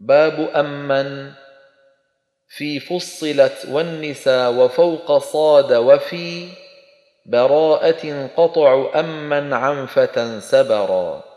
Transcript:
باب أمن في فصلت والنساء وفوق صاد وفي براءة قطع أمن عنفة سبرا.